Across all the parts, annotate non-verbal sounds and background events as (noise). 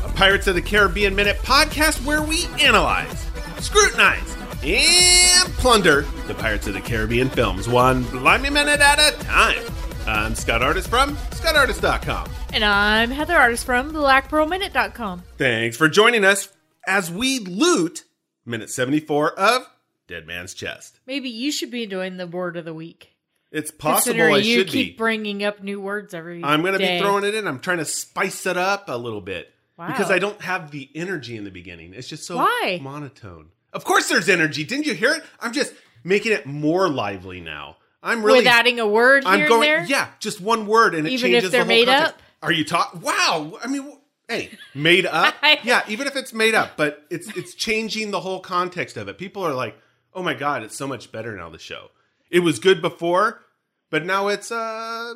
a Pirates of the Caribbean Minute podcast where we analyze, scrutinize, and plunder the Pirates of the Caribbean films one blimey minute at a time. I'm Scott Artist from ScottArtist.com. And I'm Heather Artist from BlackPearlMinute.com. Thanks for joining us as we loot minute 74 of Dead Man's Chest. Maybe you should be doing the word of the week. It's possible I you should keep be. bringing up new words every I'm going to be throwing it in. I'm trying to spice it up a little bit. Wow. Because I don't have the energy in the beginning. It's just so Why? monotone. Of course there's energy. Didn't you hear it? I'm just making it more lively now. I'm really With adding a word I'm here going and there? yeah, just one word and it Even changes if they're the whole made context. up? Are you talking? Wow. I mean, hey, made (laughs) up? Yeah, even if it's made up, but it's it's changing the whole context of it. People are like, "Oh my god, it's so much better now the show. It was good before, but now it's uh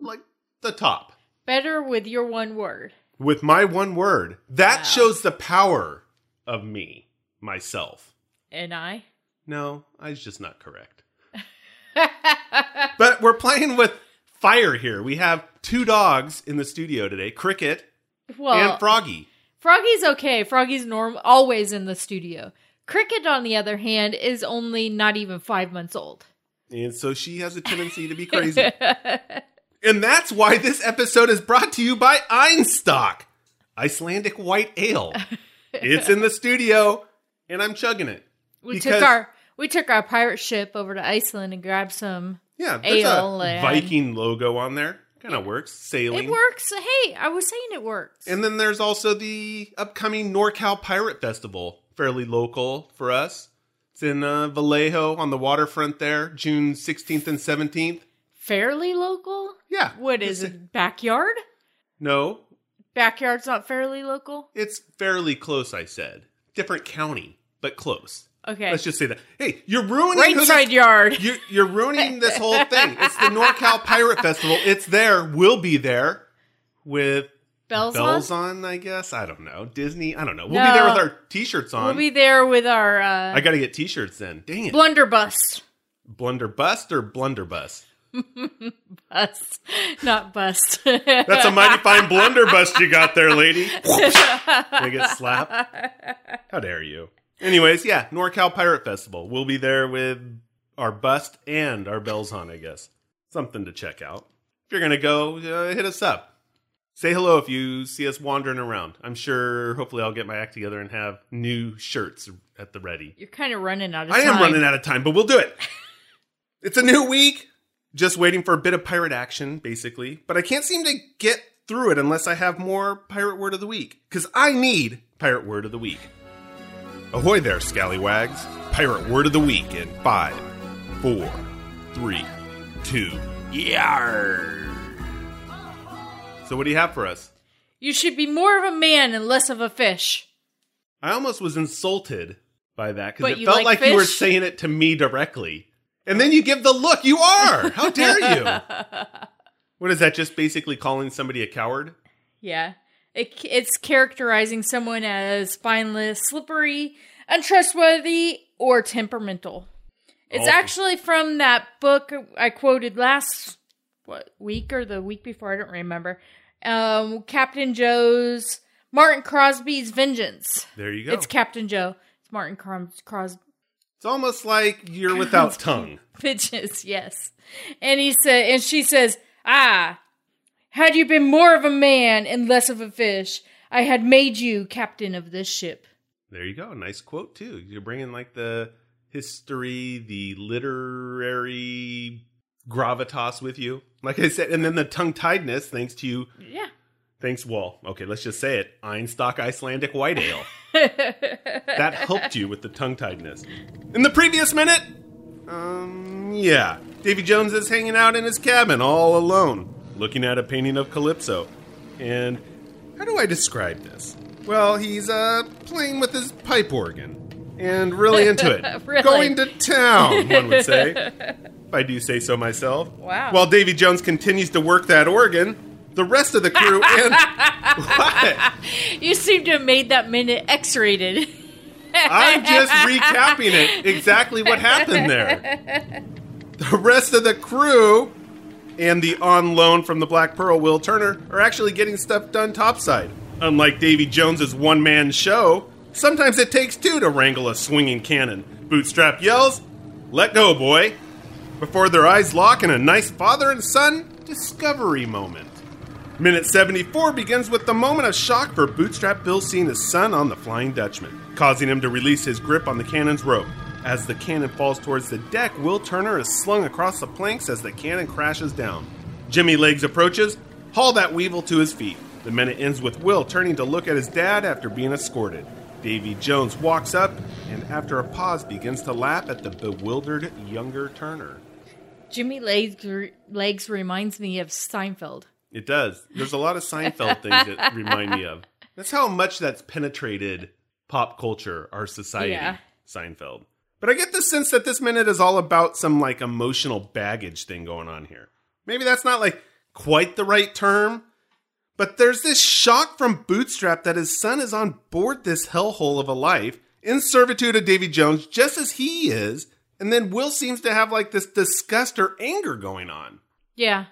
like the top." Better with your one word. With my one word. That Wow. shows the power of me, myself. And I. No, I was just not correct. (laughs) but we're playing with fire here. We have two dogs in the studio today Cricket Well, and Froggy. Froggy's okay. Froggy's norm always in the studio. Cricket, on the other hand, is only not even five months old. And so she has a tendency to be crazy. (laughs) and that's why this episode is brought to you by Einstök, Icelandic white ale. (laughs) It's in the studio, and I'm chugging it. We took our we took our pirate ship over to Iceland and grabbed some. Yeah, there's Ale a Viking logo on there. Kind of works. Sailing. It works. Hey, I was saying it works. And then there's also the upcoming NorCal Pirate Festival, fairly local for us. It's in uh, Vallejo on the waterfront there, June 16th and 17th. fairly local. Yeah. What is it? Backyard? No, Backyard's not fairly local. it's fairly close, I said. Different county, but close. Okay. Let's just say that. Hey, you're ruining right this- side yard. (laughs) You're, you're ruining this whole thing. It's the NorCal Pirate Festival. It's there. We'll be there with Bells, bells on. on, I guess. I don't know. Disney. I don't know. We'll be there with our t-shirts on. We'll be there with our uh, I got to get t-shirts then. Dang it. blunderbuss. Blunderbust or blunderbuss? (laughs) Bust, not bust. That's a mighty fine blunderbuss you got there, lady. I get slapped. How dare you? Anyways, yeah, NorCal Pirate Festival. We'll be there with our bust and our bells on, I guess. Something to check out. If you're going to go, uh, hit us up. Say hello if you see us wandering around. I'm sure, hopefully, I'll get my act together and have new shirts at the ready. You're kind of running out of I time. am running out of time, but we'll do it. it's a new week. Just waiting for a bit of pirate action, basically. But I can't seem to get through it unless I have more pirate word of the week. Because I need pirate word of the week. Ahoy there, scallywags. Pirate word of the week in five, four, three, two. Yarr. So, what do you have for us? You should be more of a man and less of a fish. I almost was insulted by that because it felt like like you were saying it to me directly. And then you give the look. You are. How (laughs) dare you? what is that? Just basically calling somebody a coward? Yeah. It, it's characterizing someone as spineless, slippery, untrustworthy, or temperamental. It's Oh. actually from that book I quoted last what week or the week before, I don't remember. Um, Captain Joe's Martin Crosby's Vengeance. There you go. It's Captain Joe. It's Martin Cros- Crosby. It's almost like you're without tongue. (laughs) Bitches, yes. And he said, and she says, Ah, had you been more of a man and less of a fish, I had made you captain of this ship. There you go. Nice quote too. You're bringing like the history, the literary gravitas with you. Like I said, and then the tongue tiedness, thanks to you. Yeah. Thanks, Wall. okay, let's just say it. Einstök Icelandic White Ale. (laughs) that helped you with the tongue tiedness. In the previous minute, um, yeah, Davy Jones is hanging out in his cabin all alone, looking at a painting of Calypso. And how do I describe this? Well, he's uh playing with his pipe organ and really into it. (laughs) Really? Going to town, one would say. (laughs) if I do say so myself. Wow. While Davy Jones continues to work that organ, the rest of the crew and what? (laughs) You seem to have made that minute X rated. I'm just recapping it exactly what happened there. The rest of the crew and the on loan from the Black Pearl, Will Turner, are actually getting stuff done topside. Unlike Davy Jones's one man show, sometimes it takes two to wrangle a swinging cannon. Bootstrap yells, Let go, boy! Before their eyes lock in a nice father and son discovery moment. Minute 74 begins with the moment of shock for Bootstrap Bill seeing his son on the Flying Dutchman, causing him to release his grip on the cannon's rope. As the cannon falls towards the deck, Will Turner is slung across the planks as the cannon crashes down. Jimmy Legs approaches, haul that weevil to his feet. The minute ends with Will turning to look at his dad after being escorted. Davy Jones walks up and, after a pause, begins to laugh at the bewildered younger Turner. Jimmy Legs, Legs reminds me of Seinfeld. It does. There's a lot of Seinfeld things that remind me of. That's how much that's penetrated pop culture, our society. Yeah. Seinfeld. But I get the sense that this minute is all about some like emotional baggage thing going on here. Maybe that's not like quite the right term, but there's this shock from Bootstrap that his son is on board this hellhole of a life in servitude of Davy Jones just as he is, and then Will seems to have like this disgust or anger going on. Yeah.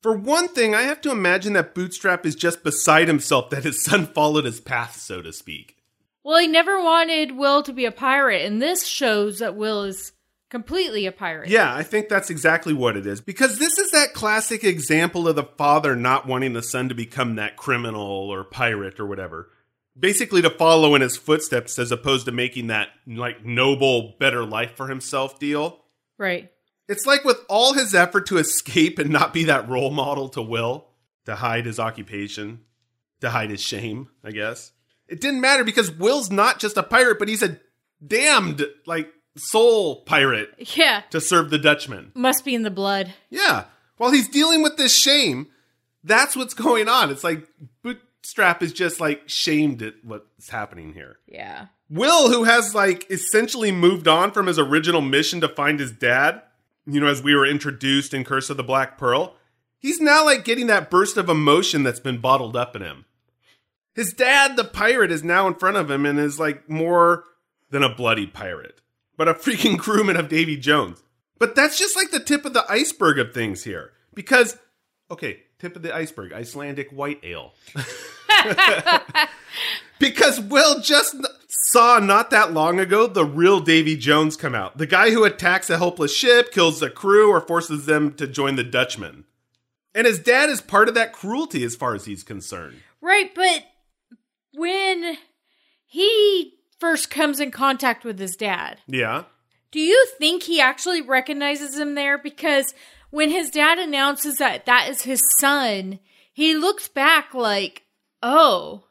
For one thing, I have to imagine that Bootstrap is just beside himself that his son (laughs) followed his path, so to speak. Well, he never wanted Will to be a pirate, and this shows that Will is completely a pirate. Yeah, I think that's exactly what it is. Because this is that classic example of the father not wanting the son to become that criminal or pirate or whatever. Basically, to follow in his footsteps as opposed to making that, like, noble, better life for himself deal. Right. It's like with all his effort to escape and not be that role model to Will, to hide his occupation, to hide his shame, I guess. It didn't matter because Will's not just a pirate, but he's a damned, like, soul pirate Yeah. to serve the Dutchman. Must be in the blood. Yeah. While he's dealing with this shame, that's what's going on. It's like Bootstrap is just like shamed at what's happening here. Yeah. Will, who has like essentially moved on from his original mission to find his dad, you know, as we were introduced in Curse of the Black Pearl, he's now like getting that burst of emotion that's been bottled up in him. His dad, the pirate, is now in front of him and is like more than a bloody pirate, but a freaking (laughs) crewman of Davy Jones. But that's just like the tip of the iceberg of things here. Because, okay, tip of the iceberg, Icelandic white ale. (laughs) because Will just saw not that long ago the real Davy Jones come out. The guy who attacks a helpless ship, kills the crew, or forces them to join the Dutchman. And his dad is part of that cruelty as far as he's concerned. Right, but when he first comes in contact with his dad, Yeah. do you think he actually recognizes him there? Because when his dad announces that that is his son, he looks back like, oh,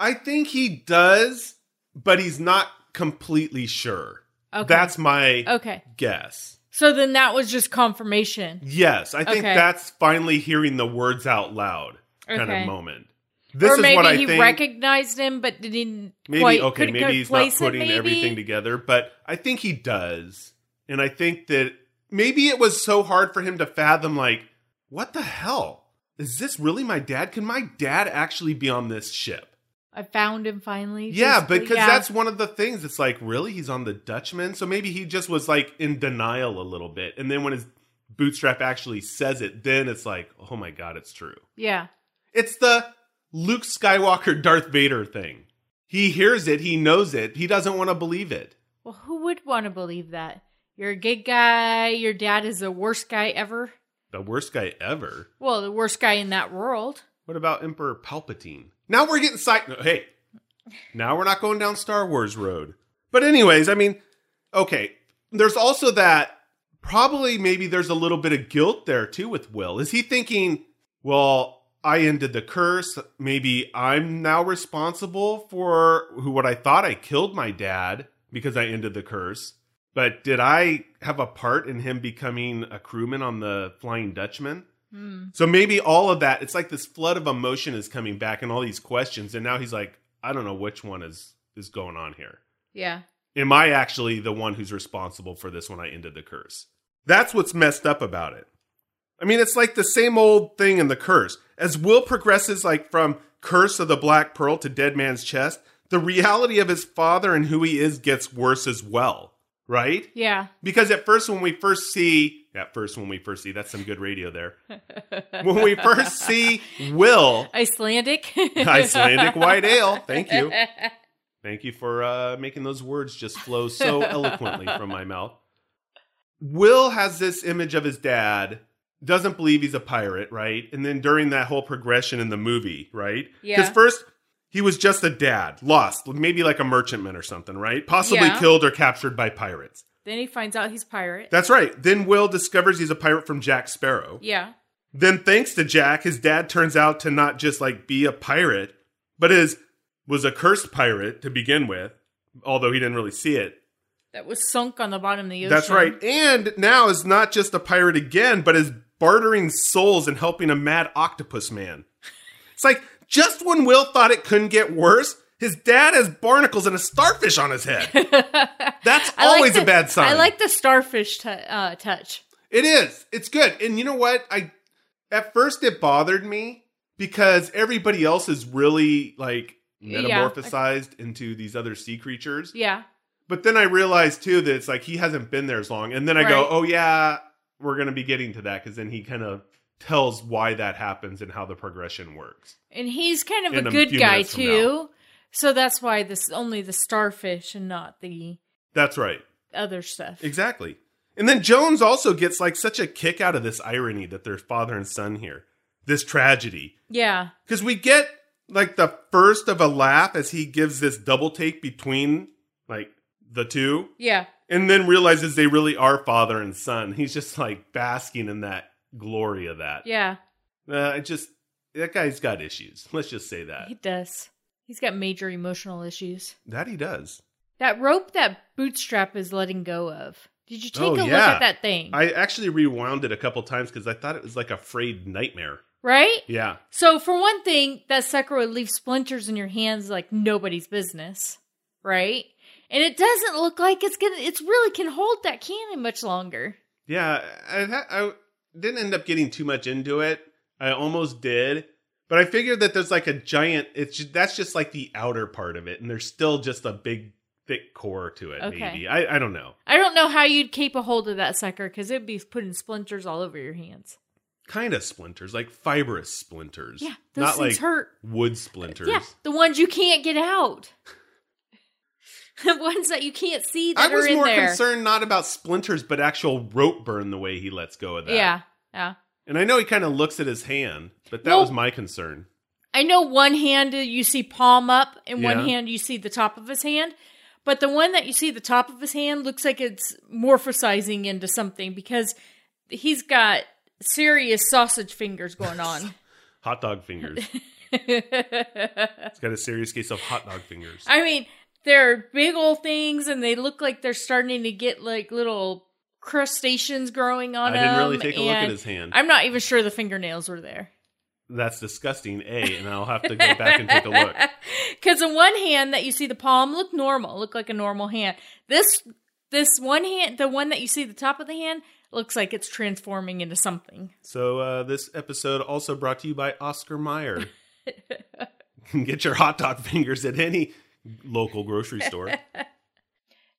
I think he does, but he's not completely sure. Okay. That's my okay. guess. So then that was just confirmation. Yes, I think Okay. that's finally hearing the words out loud kind Okay. of moment. This or is maybe what I he think. recognized him, but didn't maybe quite, okay, maybe he's not putting everything together, but I think he does. And I think that maybe it was so hard for him to fathom like, what the hell? Is this really my dad? Can my dad actually be on this ship? I found him finally. Yeah, basically. Uh, because Yeah. that's one of the things. It's like, really? He's on the Dutchman? So maybe he just was like in denial a little bit. And then when his bootstrap actually says it, then it's like, oh my God, it's true. yeah. It's the Luke Skywalker (laughs) Darth Vader thing. He hears it, he knows it, he doesn't want to believe it. Well, who would want to believe that? You're a good guy. Your dad is the worst guy ever. The worst guy ever. Well, the worst guy in that world. What about Emperor Palpatine? Now we're getting side. no, Hey, now we're not going down Star Wars road. But anyways, I mean, okay, there's also that probably maybe there's a little bit of guilt there too with Will. Is he thinking, well, I ended the curse. Maybe I'm now responsible for who what I thought I killed my dad because I ended the curse. But did I have a part in him becoming a crewman on the Flying Dutchman? Hmm. So maybe all of that, it's like this flood of emotion is coming back and all these questions. And now he's like, I don't know which one is is going on here. Yeah. Am I actually the one who's responsible for this when I ended the curse? That's what's messed up about it. I mean, it's like the same old thing in the curse. As Will progresses, like from Curse of the Black Pearl to Dead Man's Chest, the reality of his father and who he is gets worse as well, right? Yeah. Because at first, when we first see, at first, when we first see, that's some good radio there. (laughs) when we first see Will, Icelandic. (laughs) Icelandic white ale, thank you. (laughs) Thank you for uh, making those words just flow so eloquently from my mouth. Will has this image of his dad, doesn't believe he's a pirate, right? And then during that whole progression in the movie, right? Because Yeah. first, he was just a dad, lost, maybe like a merchantman or something, right? Possibly Yeah. killed or captured by pirates. then he finds out he's pirate. That's right. Then Will discovers he's a pirate from Jack Sparrow. yeah. Then thanks to Jack, his dad turns out to not just like be a pirate, but is was a cursed pirate to begin with, although he didn't really see it. That was sunk on the bottom of the ocean. That's right. And now is not just a pirate again, but is bartering souls and helping a mad octopus man. It's like just when Will thought it couldn't get worse, his dad has barnacles and a starfish on his head. (laughs) That's I like always the- a bad sign. I like the starfish t- uh, touch. It is. It's good. And you know what? I at first it bothered me because everybody else is really like Yeah. metamorphosized into these other sea creatures. Yeah. But then I realized too that it's like he hasn't been there as long. And then I go, "Oh yeah, we're going to be getting to that cuz then he kind of tells why that happens and how the progression works. And he's kind of In a a good guy too. So that's why this only the starfish and not the That's right. other stuff. Exactly. And then Jones also gets like such a kick out of this irony that they're father and son here. This tragedy. Yeah. Because we get like the first of a laugh as he gives this double take between like the two Yeah. and then realizes they really are father and son. He's just like basking in that glory of that. Yeah. Uh, I just, that guy's got issues. (laughs) Let's just say that. He does. He's got major emotional issues. That he does. That rope that Bootstrap is letting go of. Did you take Oh, a look at that thing? I actually rewound it a couple times because I thought it was like a frayed nightmare. right? Yeah. So for one thing, that sucker would leave splinters in your hands like nobody's business, right? And it doesn't look like it's gonna. It's really can hold that cannon much longer. Yeah, I, I didn't end up getting too much into it. I almost did, but I figured that there's like a giant. It's ju- that's just like the outer part of it, and there's still just a big, thick core to it. Okay. Maybe I, I don't know. I don't know how you'd keep a hold of that sucker because it'd be putting splinters all over your hands. Kind of splinters, like fibrous splinters. Yeah, those not things like hurt. wood splinters. Yeah, the ones you can't get out. (laughs) the ones that you can't see I that was are in more there. concerned not about splinters, but actual rope burn. The way he lets go of that. Yeah, yeah. and I know he kind of looks at his hand, but that Well- was my concern. I know one hand uh, you see palm up, and one hand you see the top of his hand. But the one that you see the top of his hand looks like it's morphosizing into something because he's got serious sausage fingers going (laughs) on. Hot dog fingers. (laughs) It's got a serious case of hot dog fingers. I mean, they're big old things, and they look like they're starting to get like little crustaceans growing on them. I didn't really take a look at his hand. I'm not even sure the fingernails were there. That's disgusting, A, and I'll have to go back and take a look. (laughs) Because in one hand that you see the palm look normal, look like a normal hand. This this one hand, the one that you see the top of the hand, looks like it's transforming into something. So, uh, this episode also brought to you by Oscar can (laughs) (laughs) get your hot dog fingers at any local grocery store. (laughs)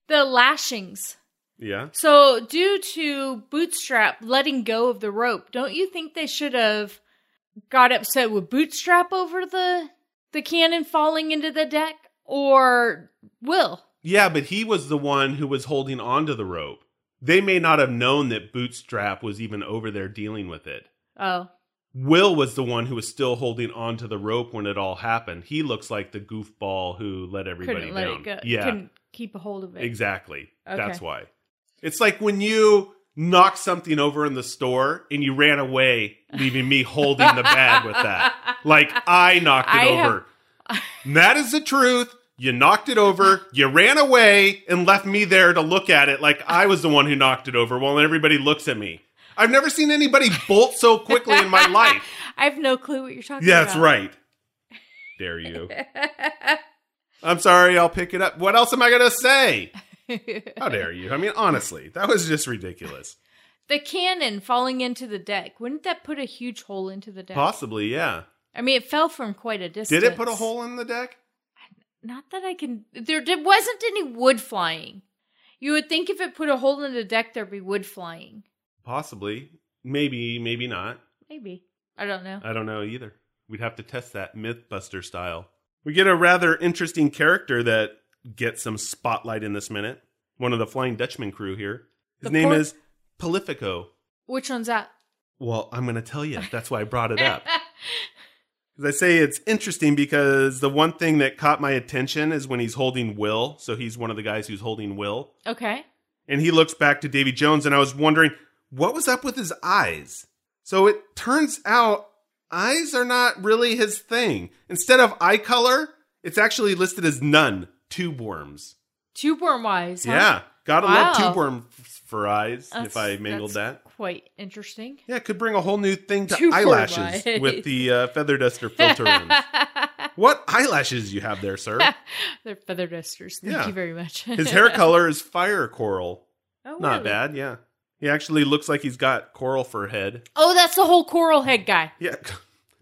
The lashings. Yeah. So due to Bootstrap letting go of the rope, don't you think they should have got upset with Bootstrap over the the cannon falling into the deck, or Will? Yeah, but he was the one who was holding onto the rope. They may not have known that Bootstrap was even over there dealing with it. Oh, Will was the one who was still holding onto the rope when it all happened. He looks like the goofball who let everybody couldn't let down. it go. Yeah. couldn't keep a hold of it. Exactly. Okay. That's why. It's like when you knocked something over in the store and you ran away, leaving me holding the bag with that. (laughs) Like I knocked it I over. And that is the truth. You knocked it over, you ran away, and left me there to look at it like I was the one who knocked it over while everybody looks at me. I've never seen anybody bolt so quickly in my life. (laughs) I have no clue what you're talking Yeah, about. that's right. Dare you. (laughs) I'm sorry, I'll pick it up. What else am I going to say? How dare you? I mean, honestly, that was just ridiculous. The cannon falling into the deck. Wouldn't that put a huge hole into the deck? Possibly, yeah. I mean, it fell from quite a distance. Did it put a hole in the deck? Not that I can. There did, wasn't any wood flying. You would think if it put a hole in the deck, there'd be wood flying. Possibly. Maybe, maybe not. Maybe. I don't know. I don't know either. We'd have to test that Mythbuster style. We get a rather interesting character that gets some spotlight in this minute. One of the Flying Dutchman crew here. His The name por- is Polifico. Which one's that? Well, I'm going to tell you. That's why I brought it up. (laughs) Because I say it's interesting because the one thing that caught my attention is when he's holding Will. So he's one of the guys who's holding Will. Okay. And he looks back to Davy Jones, and I was wondering what was up with his eyes. So it turns out eyes are not really his thing. Instead of eye color, it's actually listed as none, tube worms. Tube worm wise. Huh? Yeah, gotta Wow. love tube worm f- for eyes. That's- if I mangled that's that, Quite interesting. yeah, it could bring a whole new thing to Tube eyelashes with the uh, feather duster filter. (laughs) What eyelashes you have there, sir? (laughs) They're feather dusters. Thank Yeah. you very much. His hair (laughs) color is fire coral. oh, Not really? bad, yeah. He actually looks like he's got coral for a head. Oh, that's the whole coral head guy. Yeah. (laughs)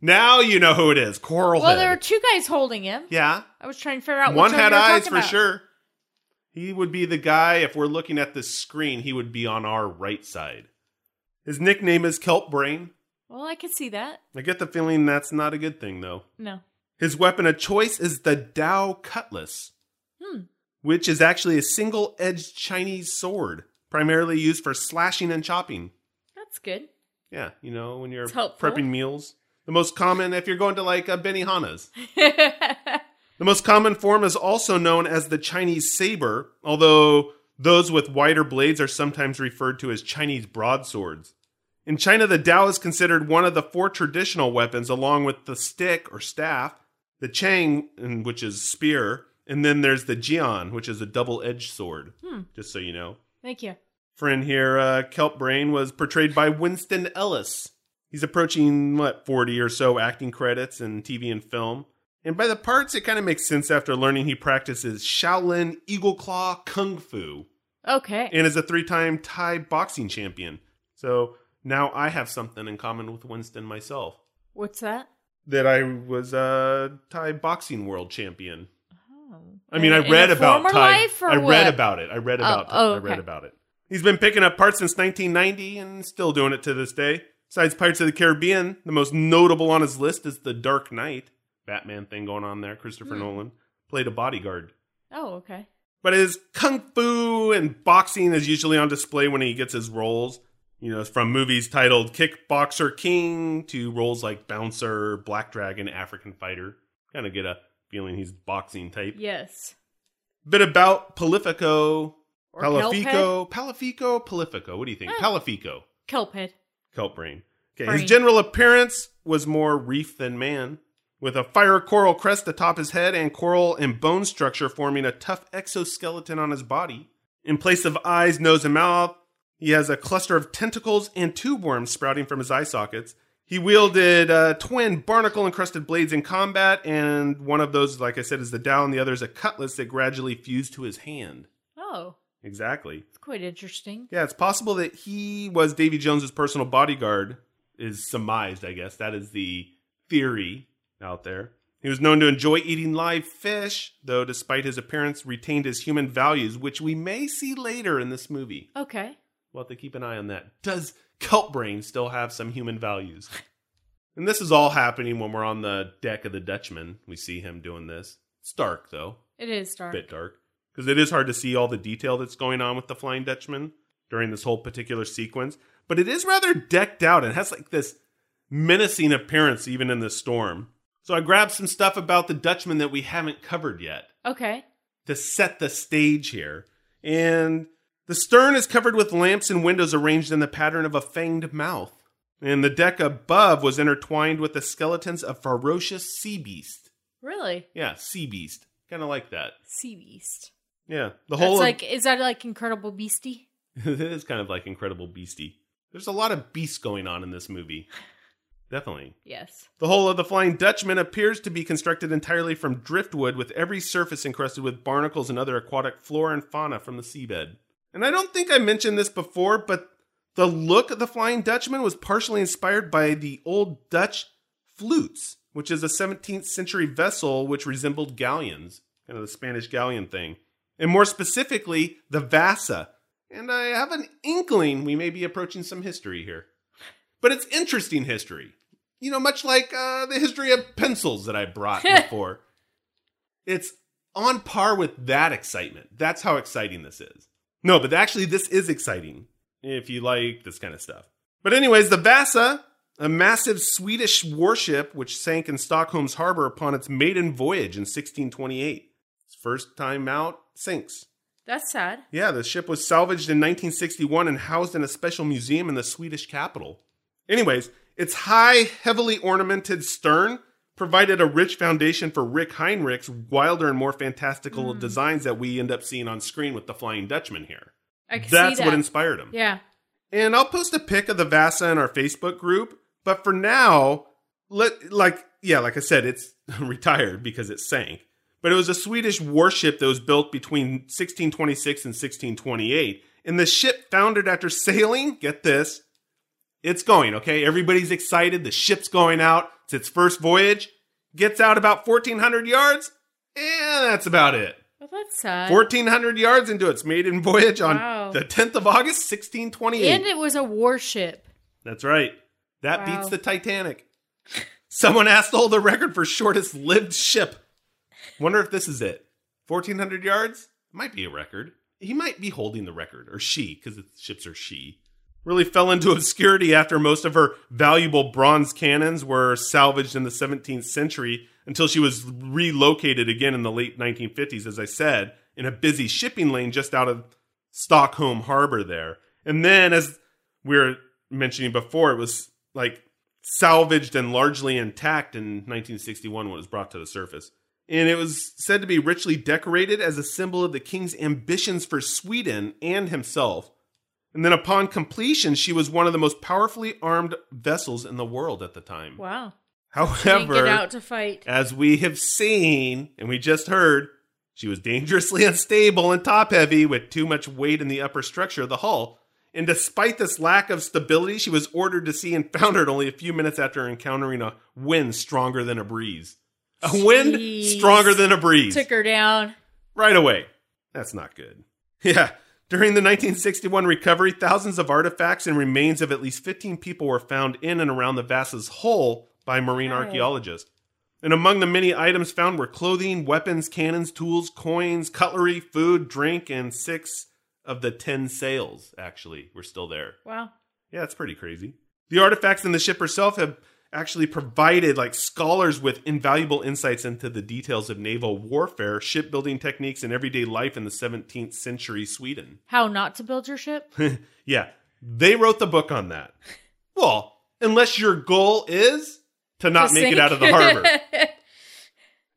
Now you know who it is. Coral Well, head. there are two guys holding him. yeah. I was trying to figure out One which had you were eyes talking for about. sure. He would be the guy, if we're looking at the screen, he would be on our right side. His nickname is Kelp Brain. Well, I could see that. I get the feeling that's not a good thing, though. No. His weapon of choice is the Dao Cutlass, Hmm. which is actually a single edged Chinese sword, primarily used for slashing and chopping. That's good. Yeah, you know, when you're prepping meals. The most common, if you're going to like a Benihana's. (laughs) The most common form is also known as the Chinese saber, although those with wider blades are sometimes referred to as Chinese broadswords. In China, the Dao is considered one of the four traditional weapons, along with the stick or staff, the Chang, which is spear, and then there's the Jian, which is a double edged sword, Hmm. just so you know. Thank you. Friend here, uh, Kelp Brain, was portrayed by Winston Ellis. He's approaching, what, 40 or so acting credits in TV and film. And by the parts, it kind of makes sense after learning he practices Shaolin Eagle Claw Kung Fu Okay. and is a three time Thai boxing champion. So now I have something in common with Winston myself What's that? that I was a Thai boxing world champion. I mean, I In- read about or I what? read about it. I read Oh, about. I read about it. He's been picking up parts since 1990 and still doing it to this day. Besides Pirates of the Caribbean, the most notable on his list is The Dark Knight, Batman thing going on there. Christopher Hmm. Nolan played a bodyguard. Oh, okay. But his kung fu and boxing is usually on display when he gets his roles. You know, from movies titled Kickboxer King to roles like Bouncer, Black Dragon, African Fighter. Kind of get a feeling he's boxing type Yes. bit about Palifico, Or? Palafico, Palafico, Palifico. What do you think? Eh. Palafico, Kelphead. kelp brain. Okay, Brain. his general appearance was more reef than man, with a fire coral crest atop his head and coral and bone structure forming a tough exoskeleton on his body. In place of eyes, nose, and mouth, he has a cluster of tentacles and tube worms sprouting from his eye sockets. He wielded uh, twin barnacle encrusted blades in combat, and one of those, like I said, is the Dao, and the other is a cutlass that gradually fused to his hand. Oh, Exactly. it's quite interesting. Yeah, it's possible that he was Davy Jones's personal bodyguard, is surmised, I guess. That is the theory out there. He was known to enjoy eating live fish, though despite his appearance, retained his human values, which we may see later in this movie. Okay. We'll have to keep an eye on that. Does Kelp Brain still have some human values? (laughs) and this is all happening when we're on the deck of the Dutchman. We see him doing this. It's dark, though It is dark. A bit dark because it is hard to see all the detail that's going on with the Flying Dutchman during this whole particular sequence. But it is rather decked out and has like this menacing appearance even in the storm. So I grabbed some stuff about the Dutchman that we haven't covered yet. Okay. to set the stage here. And the stern is covered with lamps and windows arranged in the pattern of a fanged mouth. And the deck above was intertwined with the skeletons of ferocious sea beast. Really? Yeah, sea beast. Kind of like that. Sea beast. Yeah, the That's whole of- like is that like Incredible Beastie? (laughs) it is kind of like Incredible Beastie. There's a lot of beasts going on in this movie. (laughs) Definitely. Yes. The whole of the Flying Dutchman appears to be constructed entirely from driftwood, with every surface encrusted with barnacles and other aquatic flora and fauna from the seabed. And I don't think I mentioned this before, but the look of the Flying Dutchman was partially inspired by the old Dutch flutes, which is a 17th century vessel which resembled galleons, kind of the Spanish galleon thing. And more specifically, the Vasa. And I have an inkling we may be approaching some history here. But it's interesting history you know, much like uh, the history of pencils that I brought (laughs) before. It's on par with that excitement. That's how exciting this is. No, but actually, this is exciting if you like this kind of stuff. But, anyways, the Vasa, a massive Swedish warship which sank in Stockholm's harbor upon its maiden voyage in 1628. Its first time out sinks. That's sad. Yeah, the ship was salvaged in 1961 and housed in a special museum in the Swedish capital. Anyways, its high, heavily ornamented stern provided a rich foundation for Rick Heinrichs' wilder and more fantastical mm. designs that we end up seeing on screen with the Flying Dutchman here. I can That's see that. what inspired him. Yeah. And I'll post a pic of the Vasa in our Facebook group. But for now, let like yeah, like I said, it's (laughs) retired because it sank. But it was a Swedish warship that was built between 1626 and 1628. And the ship foundered after sailing, get this, it's going, okay? Everybody's excited. The ship's going out. It's its first voyage. Gets out about 1,400 yards. And that's about it. Well, that's sad. 1,400 yards into its maiden voyage on Wow. the 10th of August, 1628. and it was a warship. That's right. That Wow. beats the Titanic. Someone asked to hold the record for shortest lived ship. Wonder if this is it. 1,400 yards? Might be a record. He might be holding the record, or she, because the ships are she. Really fell into obscurity after most of her valuable bronze cannons were salvaged in the 17th century until she was relocated again in the late 1950s, as I said, in a busy shipping lane just out of Stockholm Harbor there. And then, as we were mentioning before, it was like salvaged and largely intact in 1961 when it was brought to the surface. And it was said to be richly decorated as a symbol of the king's ambitions for Sweden and himself. And then upon completion, she was one of the most powerfully armed vessels in the world at the time. Wow. However, get out to fight. as we have seen and we just heard, she was dangerously (laughs) unstable and top heavy with too much weight in the upper structure of the hull. And despite this lack of stability, she was ordered to sea and foundered only a few minutes after encountering a wind stronger than a breeze. A wind stronger than a breeze. Took her down. right away. That's not good. (laughs) Yeah. During the 1961 recovery, thousands of artifacts and remains of at least 15 people were found in and around the Vasa's hull by marine archaeologists. And among the many items found were clothing, weapons, cannons, tools, coins, cutlery, food, drink, and six of the 10 sails, actually, were still there. Wow. Yeah, it's pretty crazy. The artifacts in the ship herself have actually provided like scholars with invaluable insights into the details of naval warfare, shipbuilding techniques, and everyday life in the 17th century Sweden. How not to build your ship? (laughs) yeah, they wrote the book on that. (laughs) Well, unless your goal is to not To make sink. it out of the harbor. (laughs)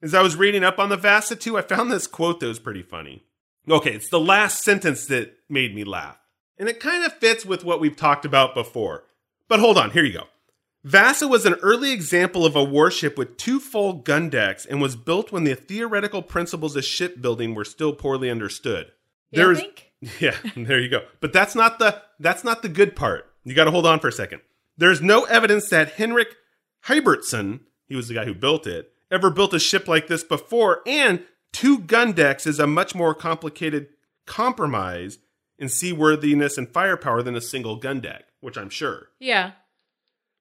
As I was reading up on the Vasa too, I found this quote that was pretty funny. Okay, it's the last sentence that made me laugh. And it kind of fits with what we've talked about before. But hold on, here you go. Vasa was an early example of a warship with two full gun decks and was built when the theoretical principles of shipbuilding were still poorly understood. You There's- think? (laughs) yeah, there you go. But that's not the that's not the good part. You got to hold on for a second. There's no evidence that Henrik Hybertsson, he was the guy who built it, ever built a ship like this before. And two gun decks is a much more complicated compromise in seaworthiness and firepower than a single gun deck, which I'm sure. Yeah.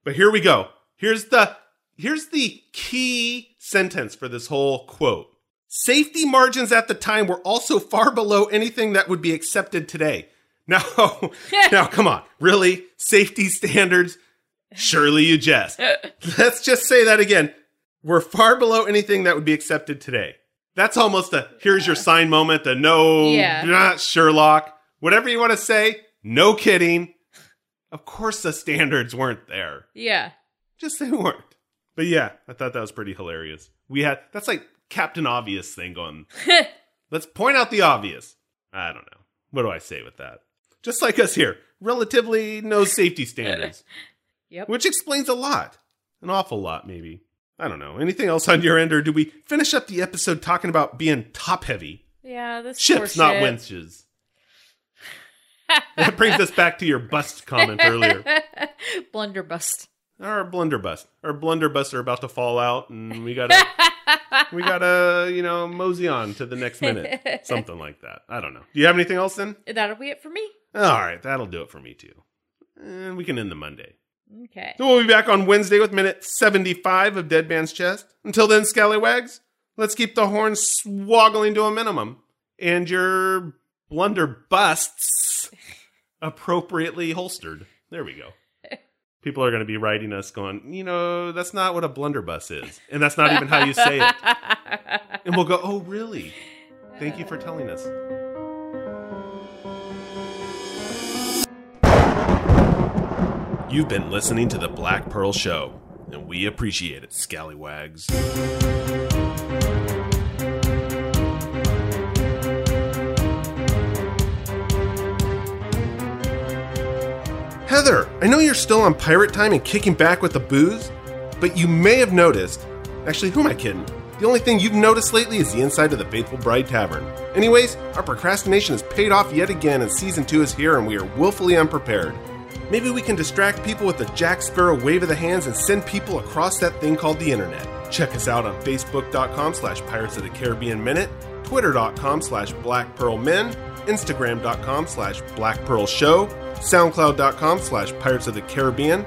But here we go. Here's the here's the key sentence for this whole quote. Safety margins at the time were also far below anything that would be accepted today. (laughs) Now, now come on. Really? Safety standards? Surely you jest. (laughs) Let's just say that again. We're far below anything that would be accepted today. That's almost a here's your sign moment. The no, Yeah. not Sherlock. Whatever you want to say. No kidding. Of course, the standards weren't there. Yeah. Just they weren't. But yeah, I thought that was pretty hilarious. We had that's like Captain Obvious thing going. (laughs) Let's point out the obvious. I don't know. What do I say with that? Just like us here, relatively no safety standards, (laughs) Yep. which explains a lot. An awful lot, maybe. I don't know. Anything else on your end, or do we finish up the episode talking about being top heavy? Yeah, this Ships, not winches. That brings us back to your bust comment earlier. Blunderbust. (laughs) Our blunderbuss. Our blunderbuss are about to fall out, and we gotta, (laughs) we gotta, you know, mosey on to the next minute, (laughs) something like that. I don't know. Do you have anything else then? That'll be it for me. All right, that'll do it for me too. And we can end the Monday. Okay. So we'll be back on Wednesday with minute 75 of Dead Man's Chest. Until then, Scallywags, let's keep the horns swoggling to a minimum and your blunderbusts appropriately holstered. There we go. (laughs) People are going to be writing us going, you know, that's not what a blunderbuss is. And that's not even how you say it. (laughs) And we'll go, oh, really? Thank you for telling us. You've been listening to The Black Pearl Show, and we appreciate it, Scallywags. Heather, I know you're still on pirate time and kicking back with the booze, but you may have noticed. Actually, who am I kidding? The only thing you've noticed lately is the inside of the Faithful Bride Tavern. Anyways, our procrastination has paid off yet again, and season two is here, and we are willfully unprepared. Maybe we can distract people with the Jack Sparrow wave of the hands and send people across that thing called the internet. Check us out on Facebook.com slash Pirates of the Caribbean Minute, Twitter.com slash Black Pearl Men, Instagram.com slash Black Pearl Show, SoundCloud.com slash Pirates of the Caribbean.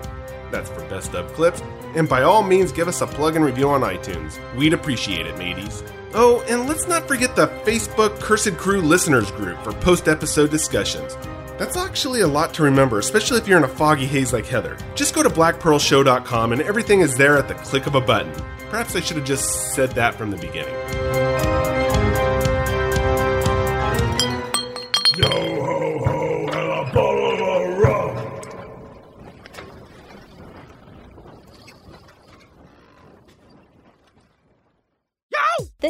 That's for best of clips. And by all means, give us a plug and review on iTunes. We'd appreciate it, mateys. Oh, and let's not forget the Facebook Cursed Crew listeners group for post episode discussions. That's actually a lot to remember, especially if you're in a foggy haze like Heather. Just go to blackpearlshow.com and everything is there at the click of a button. Perhaps I should have just said that from the beginning.